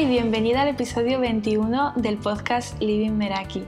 Y bienvenida al episodio 21 del podcast Living Meraki.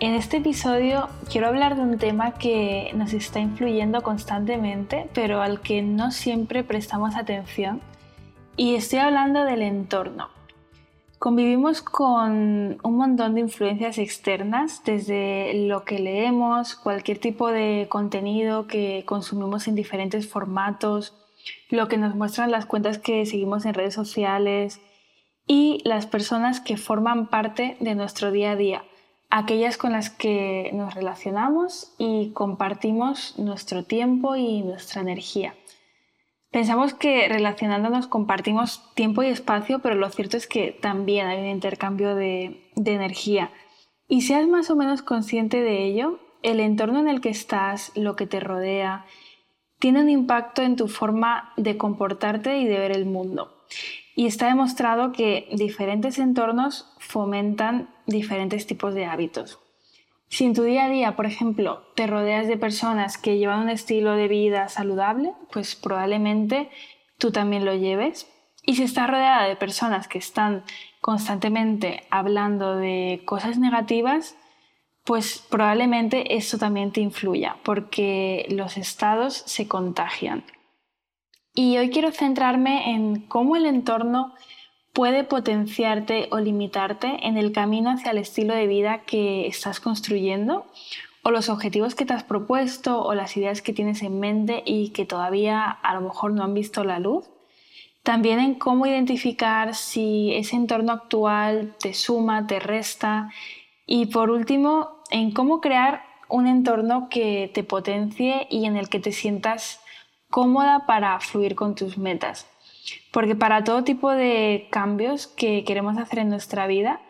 En este episodio quiero hablar de un tema que nos está influyendo constantemente, pero al que no siempre prestamos atención, y estoy hablando del entorno. Convivimos con un montón de influencias externas, desde lo que leemos, cualquier tipo de contenido que consumimos en diferentes formatos, lo que nos muestran las cuentas que seguimos en redes sociales y las personas que forman parte de nuestro día a día, aquellas con las que nos relacionamos y compartimos nuestro tiempo y nuestra energía. Pensamos que relacionándonos compartimos tiempo y espacio, pero lo cierto es que también hay un intercambio de, de energía. Y seas más o menos consciente de ello, el entorno en el que estás, lo que te rodea, tiene un impacto en tu forma de comportarte y de ver el mundo. Y está demostrado que diferentes entornos fomentan diferentes tipos de hábitos. Si en tu día a día, por ejemplo, te rodeas de personas que llevan un estilo de vida saludable, pues probablemente tú también lo lleves. Y si estás rodeada de personas que están constantemente hablando de cosas negativas, pues probablemente eso también te influya, porque los estados se contagian. Y hoy quiero centrarme en cómo el entorno puede potenciarte o limitarte en el camino hacia el estilo de vida que estás construyendo o los objetivos que te has propuesto o las ideas que tienes en mente y que todavía a lo mejor no han visto la luz. También en cómo identificar si ese entorno actual te suma, te resta y por último, en cómo crear un entorno que te potencie y en el que te sientas cómoda para fluir con tus metas. Porque para todo tipo de cambios que queremos hacer en nuestra vida,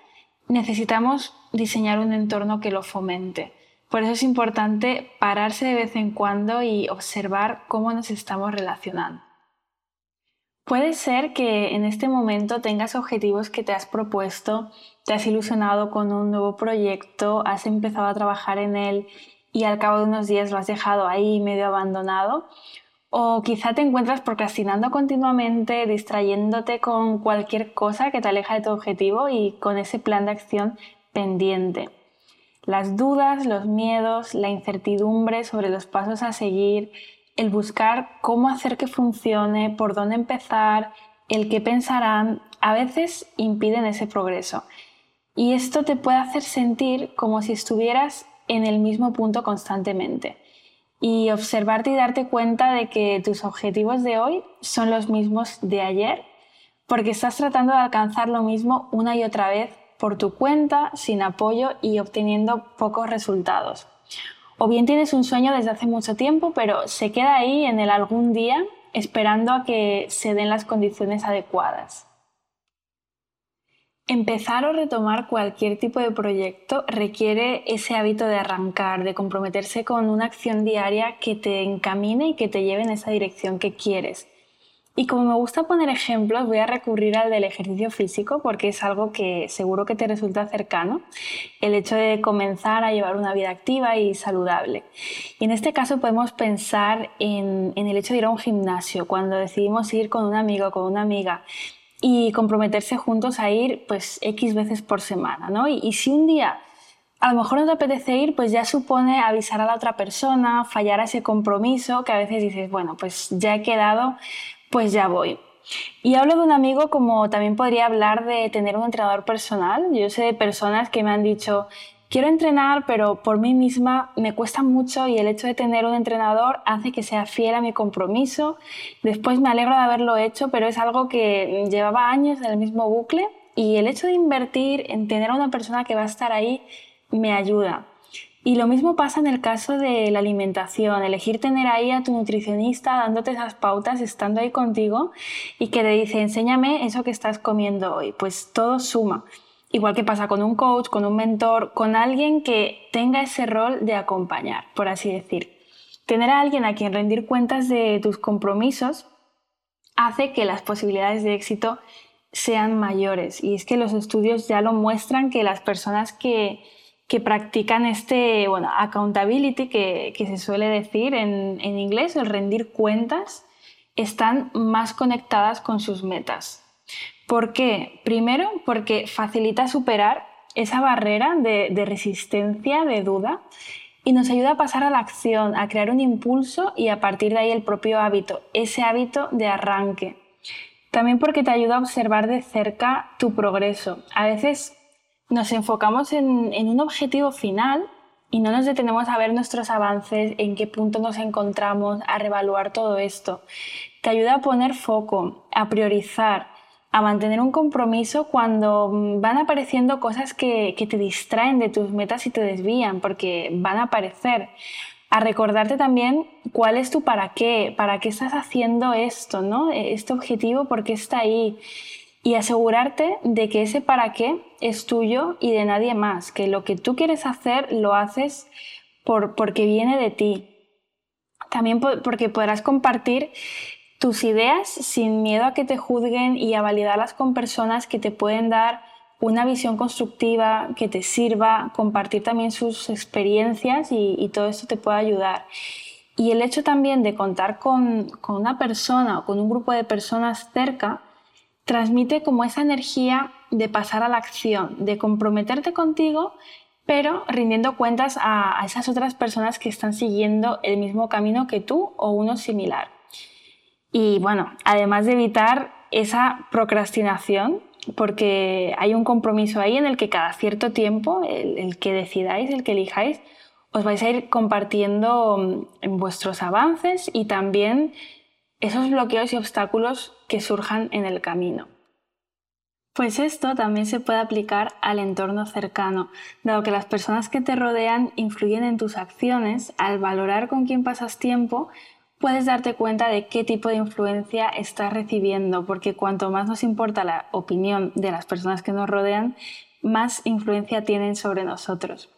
necesitamos diseñar un entorno que lo fomente. Por eso es importante pararse de vez en cuando y observar cómo nos estamos relacionando. Puede ser que en este momento tengas objetivos que te has propuesto, te has ilusionado con un nuevo proyecto, has empezado a trabajar en él y al cabo de unos días lo has dejado ahí medio abandonado. O quizá te encuentras procrastinando continuamente, distrayéndote con cualquier cosa que te aleja de tu objetivo y con ese plan de acción pendiente. Las dudas, los miedos, la incertidumbre sobre los pasos a seguir, el buscar cómo hacer que funcione, por dónde empezar, el qué pensarán, a veces impiden ese progreso. Y esto te puede hacer sentir como si estuvieras en el mismo punto constantemente. Y observarte y darte cuenta de que tus objetivos de hoy son los mismos de ayer, porque estás tratando de alcanzar lo mismo una y otra vez por tu cuenta, sin apoyo y obteniendo pocos resultados. O bien tienes un sueño desde hace mucho tiempo, pero se queda ahí en el algún día esperando a que se den las condiciones adecuadas. Empezar o retomar cualquier tipo de proyecto requiere ese hábito de arrancar, de comprometerse con una acción diaria que te encamine y que te lleve en esa dirección que quieres. Y como me gusta poner ejemplos, voy a recurrir al del ejercicio físico porque es algo que seguro que te resulta cercano, el hecho de comenzar a llevar una vida activa y saludable. Y en este caso podemos pensar en, el hecho de ir a un gimnasio, cuando decidimos ir con un amigo o con una amiga y comprometerse juntos a ir pues X veces por semana, ¿no? Y, y si un día a lo mejor no te apetece ir, pues ya supone avisar a la otra persona, fallar a ese compromiso que a veces dices, bueno, pues ya he quedado, pues ya voy. Y hablo de un amigo como también podría hablar de tener un entrenador personal. Yo sé de personas que me han dicho, quiero entrenar, pero por mí misma me cuesta mucho y el hecho de tener un entrenador hace que sea fiel a mi compromiso. Después me alegro de haberlo hecho, pero es algo que llevaba años en el mismo bucle y el hecho de invertir en tener a una persona que va a estar ahí me ayuda. Y lo mismo pasa en el caso de la alimentación, elegir tener ahí a tu nutricionista dándote esas pautas, estando ahí contigo y que te dice, enséñame eso que estás comiendo hoy. Pues todo suma. Igual que pasa con un coach, con un mentor, con alguien que tenga ese rol de acompañar, por así decir. Tener a alguien a quien rendir cuentas de tus compromisos hace que las posibilidades de éxito sean mayores. Y es que los estudios ya lo muestran que las personas que que practican este, bueno, accountability que, se suele decir en, en inglés, el rendir cuentas, están más conectadas con sus metas. ¿Por qué? Primero, porque facilita superar esa barrera de, resistencia, de duda, y nos ayuda a pasar a la acción, a crear un impulso y a partir de ahí el propio hábito, ese hábito de arranque. También porque te ayuda a observar de cerca tu progreso. A veces nos enfocamos en, un objetivo final y no nos detenemos a ver nuestros avances, en qué punto nos encontramos, a revaluar todo esto. Te ayuda a poner foco, a priorizar, a mantener un compromiso cuando van apareciendo cosas que, te distraen de tus metas y te desvían, porque van a aparecer. A recordarte también cuál es tu para qué, para qué estás haciendo esto, ¿no? Este objetivo, por qué está ahí. Y asegurarte de que ese para qué es tuyo y de nadie más, que lo que tú quieres hacer lo haces por, porque viene de ti. También porque podrás compartir tus ideas sin miedo a que te juzguen y a validarlas con personas que te pueden dar una visión constructiva que te sirva, compartir también sus experiencias y, todo esto te puede ayudar. Y el hecho también de contar con, con, una persona o con un grupo de personas cerca transmite como esa energía de pasar a la acción, de comprometerte contigo, pero rindiendo cuentas a, a esas otras personas que están siguiendo el mismo camino que tú o uno similar. Y bueno, además de evitar esa procrastinación, porque hay un compromiso ahí en el que cada cierto tiempo, el, que decidáis, el que elijáis, os vais a ir compartiendo mm, vuestros avances y también esos bloqueos y obstáculos que surjan en el camino. Pues esto también se puede aplicar al entorno cercano, dado que las personas que te rodean influyen en tus acciones, al valorar con quién pasas tiempo, puedes darte cuenta de qué tipo de influencia estás recibiendo, porque cuanto más nos importa la opinión de las personas que nos rodean, más influencia tienen sobre nosotros.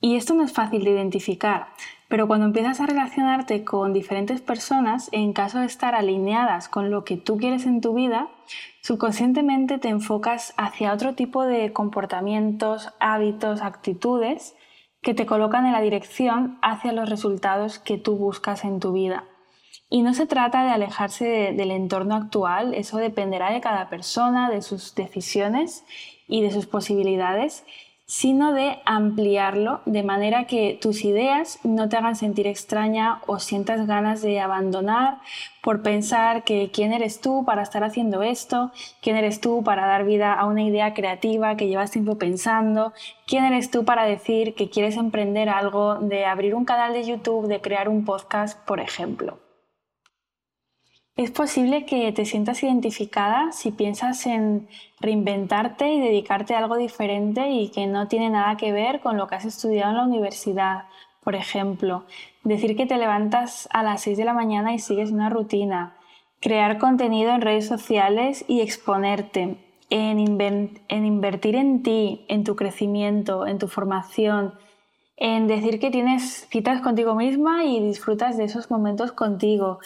Y esto no es fácil de identificar, pero cuando empiezas a relacionarte con diferentes personas, en caso de estar alineadas con lo que tú quieres en tu vida, subconscientemente te enfocas hacia otro tipo de comportamientos, hábitos, actitudes que te colocan en la dirección hacia los resultados que tú buscas en tu vida. Y no se trata de alejarse del entorno actual, eso dependerá de cada persona, de sus decisiones y de sus posibilidades, sino de ampliarlo de manera que tus ideas no te hagan sentir extraña o sientas ganas de abandonar por pensar que quién eres tú para estar haciendo esto, quién eres tú para dar vida a una idea creativa que llevas tiempo pensando, quién eres tú para decir que quieres emprender algo, de abrir un canal de YouTube, de crear un podcast, por ejemplo. Es posible que te sientas identificada si piensas en reinventarte y dedicarte a algo diferente y que no tiene nada que ver con lo que has estudiado en la universidad. Por ejemplo, decir que te levantas a las 6 de la mañana y sigues una rutina, crear contenido en redes sociales y exponerte, en, en invertir en ti, en tu crecimiento, en tu formación, en decir que tienes citas contigo misma y disfrutas de esos momentos contigo,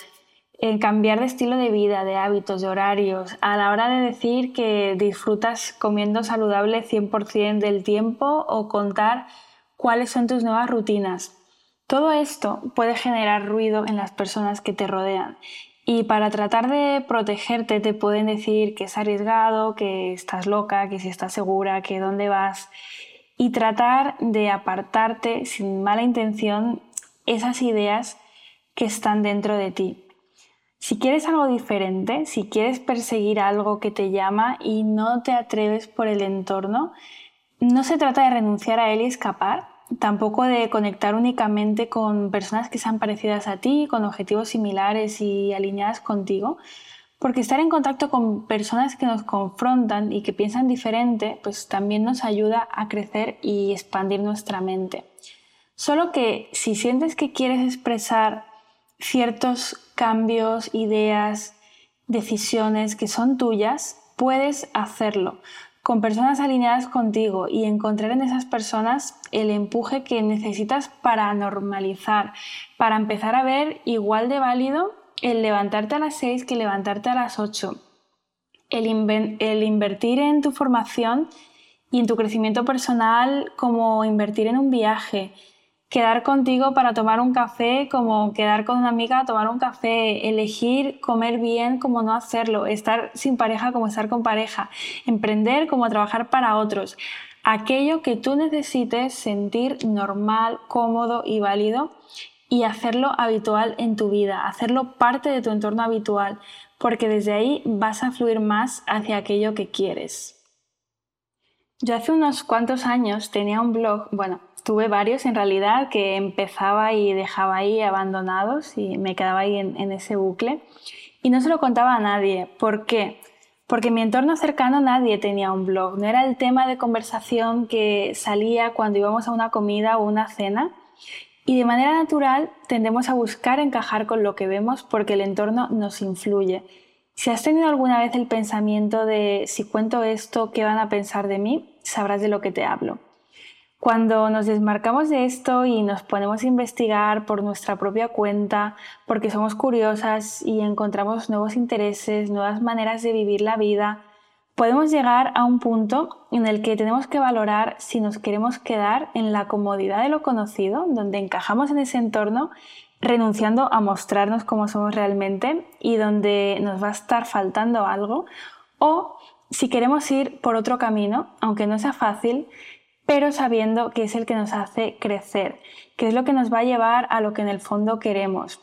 en cambiar de estilo de vida, de hábitos, de horarios, a la hora de decir que disfrutas comiendo saludable 100% del tiempo o contar cuáles son tus nuevas rutinas. Todo esto puede generar ruido en las personas que te rodean y para tratar de protegerte te pueden decir que es arriesgado, que estás loca, que si estás segura, que dónde vas y tratar de apartarte sin mala intención esas ideas que están dentro de ti. Si quieres algo diferente, si quieres perseguir algo que te llama y no te atreves por el entorno, no se trata de renunciar a él y escapar, tampoco de conectar únicamente con personas que sean parecidas a ti, con objetivos similares y alineadas contigo, porque estar en contacto con personas que nos confrontan y que piensan diferente, pues también nos ayuda a crecer y expandir nuestra mente. Solo que si sientes que quieres expresar ciertos cambios, ideas, decisiones que son tuyas, puedes hacerlo. Con personas alineadas contigo y encontrar en esas personas el empuje que necesitas para normalizar, para empezar a ver igual de válido el levantarte a las 6 que levantarte a las 8, el, el invertir en tu formación y en tu crecimiento personal como invertir en un viaje, quedar contigo para tomar un café, como quedar con una amiga a tomar un café, elegir comer bien como no hacerlo, estar sin pareja como estar con pareja, emprender como trabajar para otros. Aquello que tú necesites sentir normal, cómodo y válido y hacerlo habitual en tu vida, hacerlo parte de tu entorno habitual, porque desde ahí vas a fluir más hacia aquello que quieres. Yo hace unos cuantos años tenía un blog, bueno, tuve varios en realidad que empezaba y dejaba ahí abandonados y me quedaba ahí en, ese bucle y no se lo contaba a nadie. ¿Por qué? Porque en mi entorno cercano nadie tenía un blog, no era el tema de conversación que salía cuando íbamos a una comida o una cena y de manera natural tendemos a buscar encajar con lo que vemos porque el entorno nos influye. Si has tenido alguna vez el pensamiento de si cuento esto, ¿qué van a pensar de mí? Sabrás de lo que te hablo. Cuando nos desmarcamos de esto y nos ponemos a investigar por nuestra propia cuenta, porque somos curiosas y encontramos nuevos intereses, nuevas maneras de vivir la vida, podemos llegar a un punto en el que tenemos que valorar si nos queremos quedar en la comodidad de lo conocido, donde encajamos en ese entorno renunciando a mostrarnos como somos realmente y donde nos va a estar faltando algo, o si queremos ir por otro camino, aunque no sea fácil, pero sabiendo que es el que nos hace crecer, que es lo que nos va a llevar a lo que en el fondo queremos.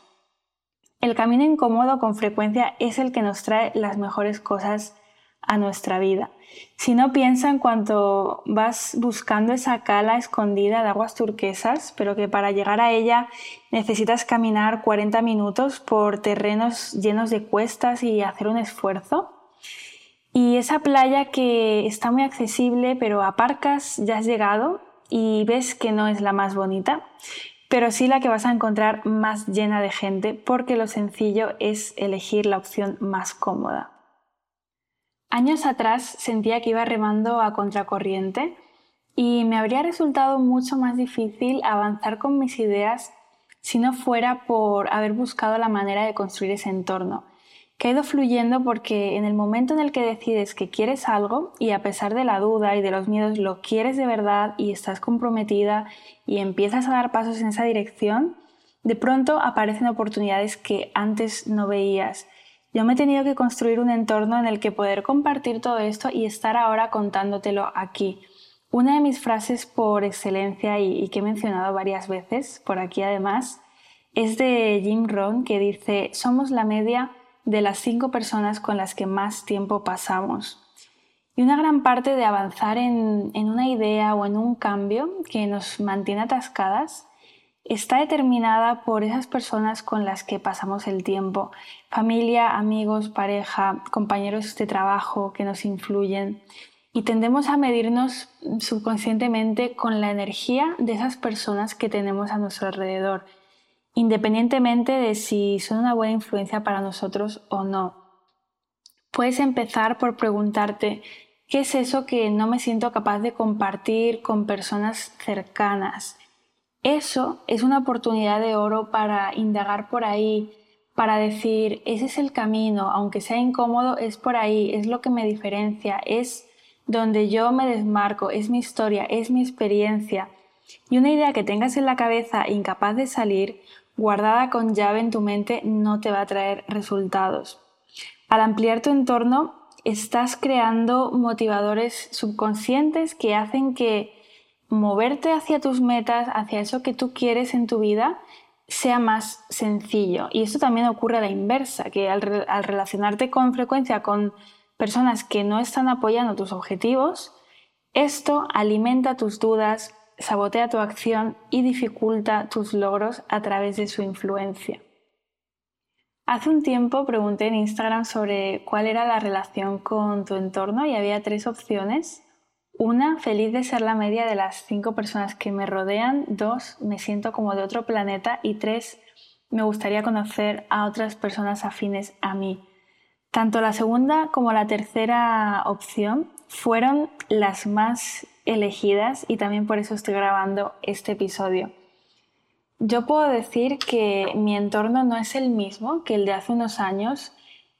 El camino incómodo con frecuencia es el que nos trae las mejores cosas a nuestra vida. Si no piensa en cuanto vas buscando esa cala escondida de aguas turquesas, pero que para llegar a ella necesitas caminar 40 minutos por terrenos llenos de cuestas y hacer un esfuerzo. Y esa playa que está muy accesible, pero aparcas, ya has llegado y ves que no es la más bonita, pero sí la que vas a encontrar más llena de gente, porque lo sencillo es elegir la opción más cómoda. Años atrás sentía que iba remando a contracorriente y me habría resultado mucho más difícil avanzar con mis ideas si no fuera por haber buscado la manera de construir ese entorno, que ha ido fluyendo porque en el momento en el que decides que quieres algo y a pesar de la duda y de los miedos lo quieres de verdad y estás comprometida y empiezas a dar pasos en esa dirección, de pronto aparecen oportunidades que antes no veías yo me he tenido que construir un entorno en el que poder compartir todo esto y estar ahora contándotelo aquí. Una de mis frases por excelencia y, que he mencionado varias veces, por aquí además, es de Jim Rohn que dice, somos la media de las cinco personas con las que más tiempo pasamos. Y una gran parte de avanzar en, en una idea o en un cambio que nos mantiene atascadas está determinada por esas personas con las que pasamos el tiempo, familia, amigos, pareja, compañeros de trabajo que nos influyen. Y tendemos a medirnos subconscientemente con la energía de esas personas que tenemos a nuestro alrededor, independientemente de si son una buena influencia para nosotros o no. Puedes empezar por preguntarte, ¿qué es eso que no me siento capaz de compartir con personas cercanas? Eso es una oportunidad de oro para indagar por ahí, para decir, ese es el camino, aunque sea incómodo, es por ahí, es lo que me diferencia, es donde yo me desmarco, es mi historia, es mi experiencia. Y una idea que tengas en la cabeza incapaz de salir, guardada con llave en tu mente, no te va a traer resultados. Al ampliar tu entorno, estás creando motivadores subconscientes que hacen que moverte hacia tus metas, hacia eso que tú quieres en tu vida, sea más sencillo. Y esto también ocurre a la inversa, que al, relacionarte con frecuencia con personas que no están apoyando tus objetivos, esto alimenta tus dudas, sabotea tu acción y dificulta tus logros a través de su influencia. Hace un tiempo pregunté en Instagram sobre cuál era la relación con tu entorno y había tres opciones una, feliz de ser la media de las cinco personas que me rodean. Dos, me siento como de otro planeta. Y tres, me gustaría conocer a otras personas afines a mí. Tanto la segunda como la tercera opción fueron las más elegidas y también por eso estoy grabando este episodio. Yo puedo decir que mi entorno no es el mismo que el de hace unos años.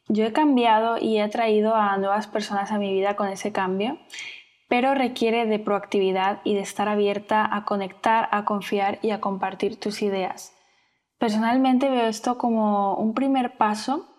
Yo he cambiado y he traído a nuevas personas a mi vida con ese cambio pero requiere de proactividad y de estar abierta a conectar, a confiar y a compartir tus ideas. Personalmente veo esto como un primer paso,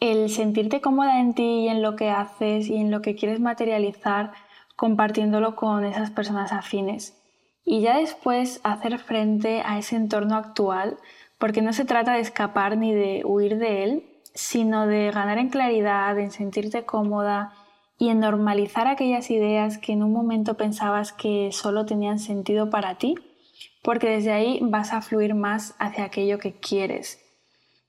el sentirte cómoda en ti y en lo que haces y en lo que quieres materializar compartiéndolo con esas personas afines. Y ya después hacer frente a ese entorno actual, porque no se trata de escapar ni de huir de él, sino de ganar en claridad, en sentirte cómoda y en normalizar aquellas ideas que en un momento pensabas que solo tenían sentido para ti, porque desde ahí vas a fluir más hacia aquello que quieres.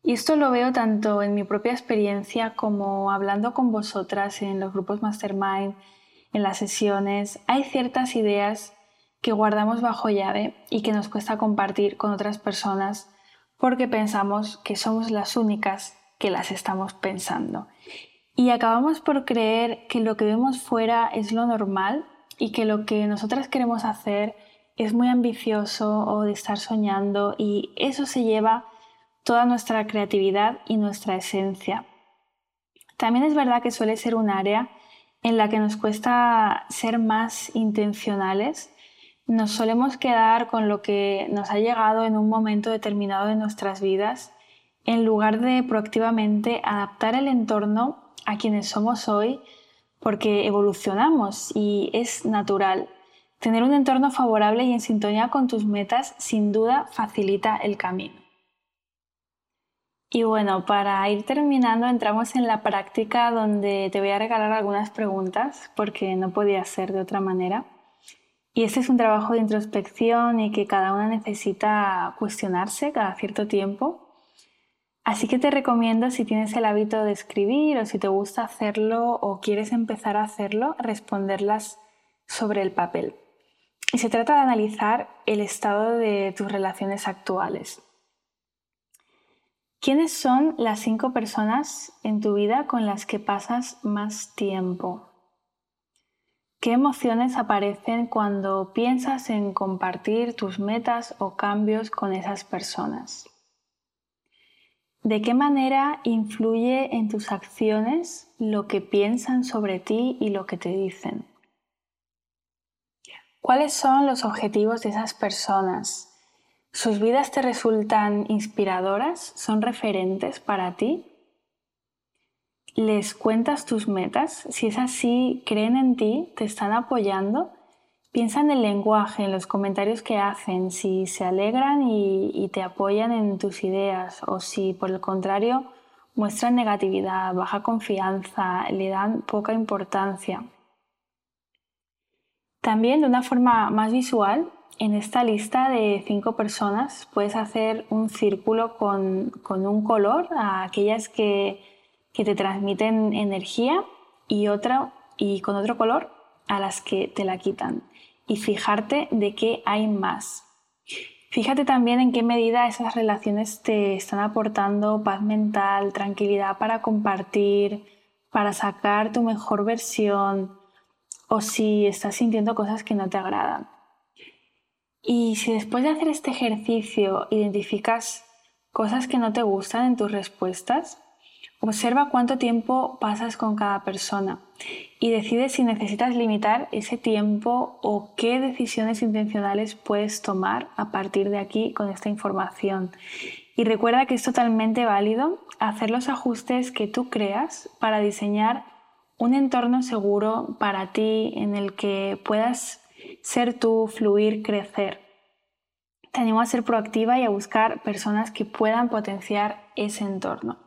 Y esto lo veo tanto en mi propia experiencia como hablando con vosotras en los grupos mastermind, en las sesiones. Hay ciertas ideas que guardamos bajo llave y que nos cuesta compartir con otras personas porque pensamos que somos las únicas que las estamos pensando. Y acabamos por creer que lo que vemos fuera es lo normal y que lo que nosotras queremos hacer es muy ambicioso o de estar soñando y eso se lleva toda nuestra creatividad y nuestra esencia. También es verdad que suele ser un área en la que nos cuesta ser más intencionales. Nos solemos quedar con lo que nos ha llegado en un momento determinado de nuestras vidas en lugar de proactivamente adaptar el entorno a quienes somos hoy porque evolucionamos y es natural. Tener un entorno favorable y en sintonía con tus metas sin duda facilita el camino. Y bueno, para ir terminando, entramos en la práctica donde te voy a regalar algunas preguntas porque no podía ser de otra manera. Y este es un trabajo de introspección y que cada una necesita cuestionarse cada cierto tiempo. Así que te recomiendo si tienes el hábito de escribir o si te gusta hacerlo o quieres empezar a hacerlo, responderlas sobre el papel. Y se trata de analizar el estado de tus relaciones actuales. ¿Quiénes son las cinco personas en tu vida con las que pasas más tiempo? ¿Qué emociones aparecen cuando piensas en compartir tus metas o cambios con esas personas? ¿De qué manera influye en tus acciones lo que piensan sobre ti y lo que te dicen? ¿Cuáles son los objetivos de esas personas? ¿Sus vidas te resultan inspiradoras? ¿Son referentes para ti? ¿Les cuentas tus metas? Si es así, ¿creen en ti? ¿Te están apoyando? Piensa en el lenguaje, en los comentarios que hacen, si se alegran y, te apoyan en tus ideas o si por el contrario muestran negatividad, baja confianza, le dan poca importancia. También de una forma más visual, en esta lista de cinco personas puedes hacer un círculo con, un color a aquellas que, que, te transmiten energía y, otra, y con otro color a las que te la quitan. Y fijarte de qué hay más. Fíjate también en qué medida esas relaciones te están aportando paz mental, tranquilidad para compartir, para sacar tu mejor versión o si estás sintiendo cosas que no te agradan. Y si después de hacer este ejercicio identificas cosas que no te gustan en tus respuestas, observa cuánto tiempo pasas con cada persona y decide si necesitas limitar ese tiempo o qué decisiones intencionales puedes tomar a partir de aquí con esta información. Y recuerda que es totalmente válido hacer los ajustes que tú creas para diseñar un entorno seguro para ti en el que puedas ser tú, fluir, crecer. Te animo a ser proactiva y a buscar personas que puedan potenciar ese entorno.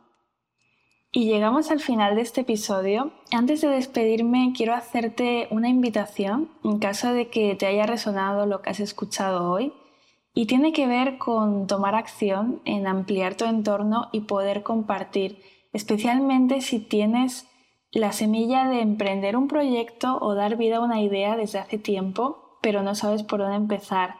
Y llegamos al final de este episodio. Antes de despedirme, quiero hacerte una invitación en caso de que te haya resonado lo que has escuchado hoy. Y tiene que ver con tomar acción en ampliar tu entorno y poder compartir, especialmente si tienes la semilla de emprender un proyecto o dar vida a una idea desde hace tiempo, pero no sabes por dónde empezar.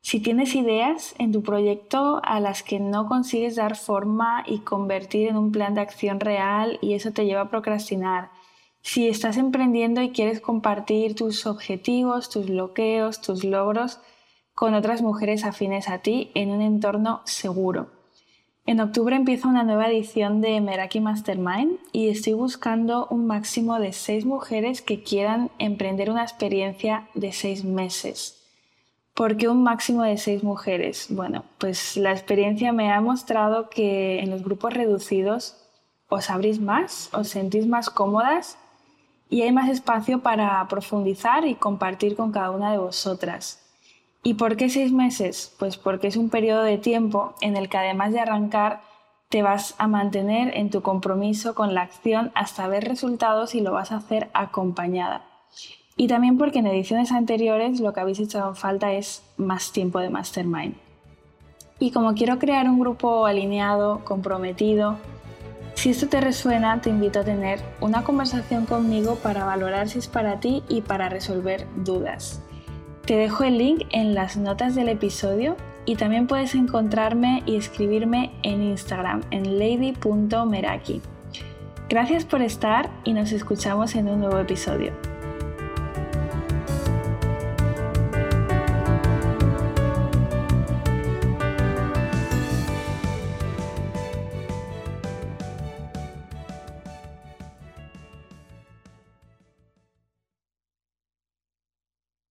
Si tienes ideas en tu proyecto a las que no consigues dar forma y convertir en un plan de acción real y eso te lleva a procrastinar. Si estás emprendiendo y quieres compartir tus objetivos, tus bloqueos, tus logros con otras mujeres afines a ti en un entorno seguro. En octubre empieza una nueva edición de Meraki Mastermind y estoy buscando un máximo de seis mujeres que quieran emprender una experiencia de seis meses. ¿Por qué un máximo de seis mujeres? Bueno, pues la experiencia me ha mostrado que en los grupos reducidos os abrís más, os sentís más cómodas y hay más espacio para profundizar y compartir con cada una de vosotras. ¿Y por qué seis meses? Pues porque es un periodo de tiempo en el que además de arrancar, te vas a mantener en tu compromiso con la acción hasta ver resultados y lo vas a hacer acompañada. Y también porque en ediciones anteriores lo que habéis echado en falta es más tiempo de mastermind. Y como quiero crear un grupo alineado, comprometido, si esto te resuena, te invito a tener una conversación conmigo para valorar si es para ti y para resolver dudas. Te dejo el link en las notas del episodio y también puedes encontrarme y escribirme en Instagram en lady.meraki. Gracias por estar y nos escuchamos en un nuevo episodio.